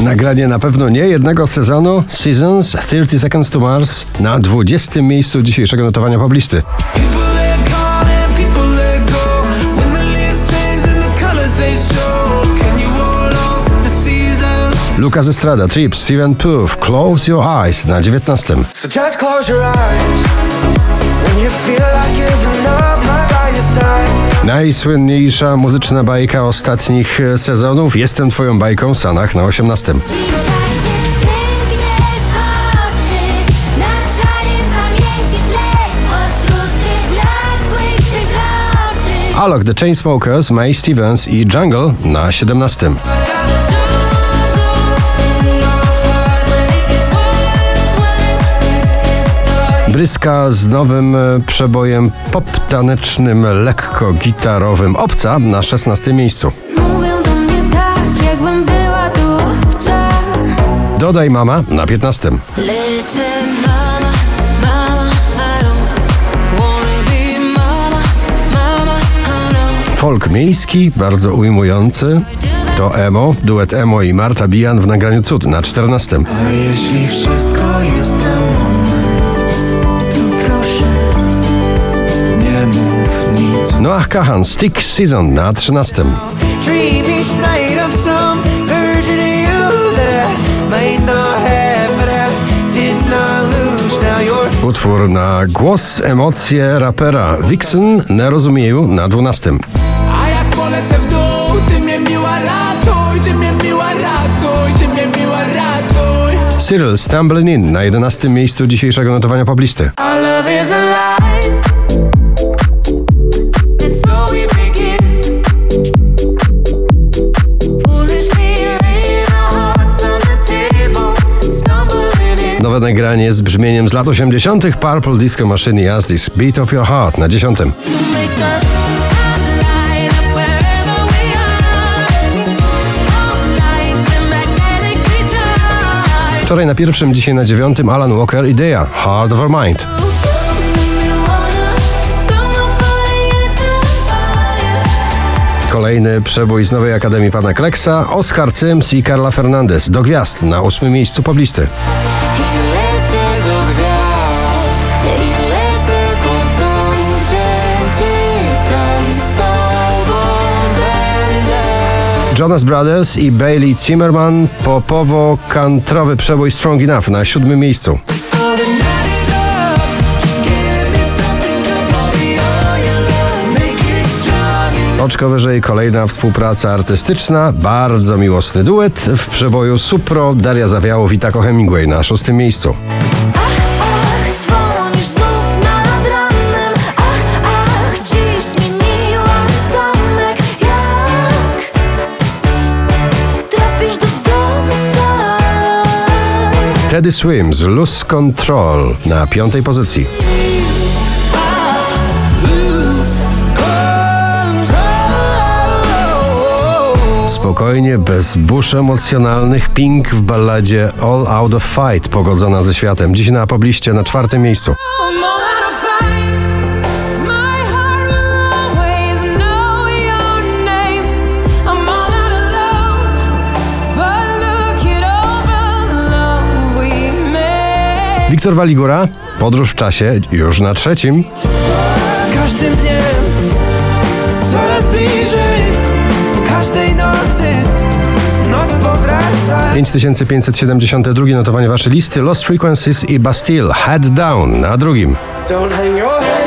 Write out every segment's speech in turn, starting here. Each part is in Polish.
Nagranie na pewno nie jednego sezonu Seasons 30 Seconds to Mars na 20. miejscu dzisiejszego notowania poblisty. Lucas Estrada, Trips, Steven Puth, Close Your Eyes na 19. So Najsłynniejsza muzyczna bajka ostatnich e, sezonów Jestem twoją bajką, Sanach na 18. Sięgniesz oczy na szary pamięci tle Pośród wyblakłych przeźroczy Alok, The Chainsmokers, May Stevens i Jungle na 17. Bryska z nowym e, przebojem pop-tanecznym, lekko gitarowym Obca na 16 miejscu. Mówią do mnie tak, jakbym była tu obca Dodaj Mama na 15. Listen mama, mama, I don't wanna be mama, mama, I know Folk miejski, bardzo ujmujący. To Emo, duet Emo i Marta Bijan w nagraniu Cud na 14. A jeśli wszystko jest na nie mów nic. Noah Kahan, Stick Season na 13. Dream each night of some version of you that I might not have, but I did not lose. Now you're Utwór na głos, emocje rapera Vixen na rozumieju na 12. A jak polecę w dół, ty mnie miła ratuj, ty mnie miła ratuj, ty mnie miła ratuj. Cyril Stumbling In na 11 miejscu dzisiejszego notowania poblisty. Our love is alive. Nowe nagranie z brzmieniem z lat 80. Purple Disco Machine i Beat of Your Heart na 10. Make the light up wherever we are All night the magnetic recharge Wczoraj na pierwszym, dzisiaj na dziewiątym Alan Walker Idea Heart of Our Mind. Kolejny przebój z nowej Akademii Pana Kleksa, Oscar Sims i Carla Fernandez do gwiazd na ósmym miejscu poblisty. Jonas Brothers i Bailey Zimmerman popowo-kantrowy przebój Strong Enough na siódmym miejscu. Oczko wyżej kolejna współpraca artystyczna, bardzo miłosny duet w przeboju Supro Daria Zawiałow i Taco Hemingway na szóstym miejscu. Teddy Swims Lose Control na piątej pozycji. Spokojnie, bez burz emocjonalnych, Pink w balladzie All Out of Fight, pogodzona ze światem. Dziś na pobliście na czwartym miejscu. Wiktor Waligura, Podróż w czasie, już na trzecim. Z każdym dniem coraz bliżej, każdej nocy noc powraca. 5572 notowanie waszej listy Lost Frequencies i Bastille Head Down na drugim. Don't hang your head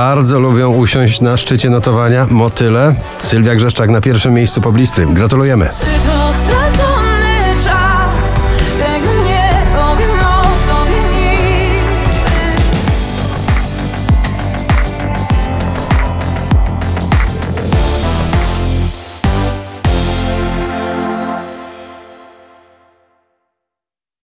Bardzo lubią usiąść na szczycie notowania motyle. Sylwia Grzeszczak na pierwszym miejscu poblisty. Gratulujemy.